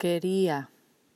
quería.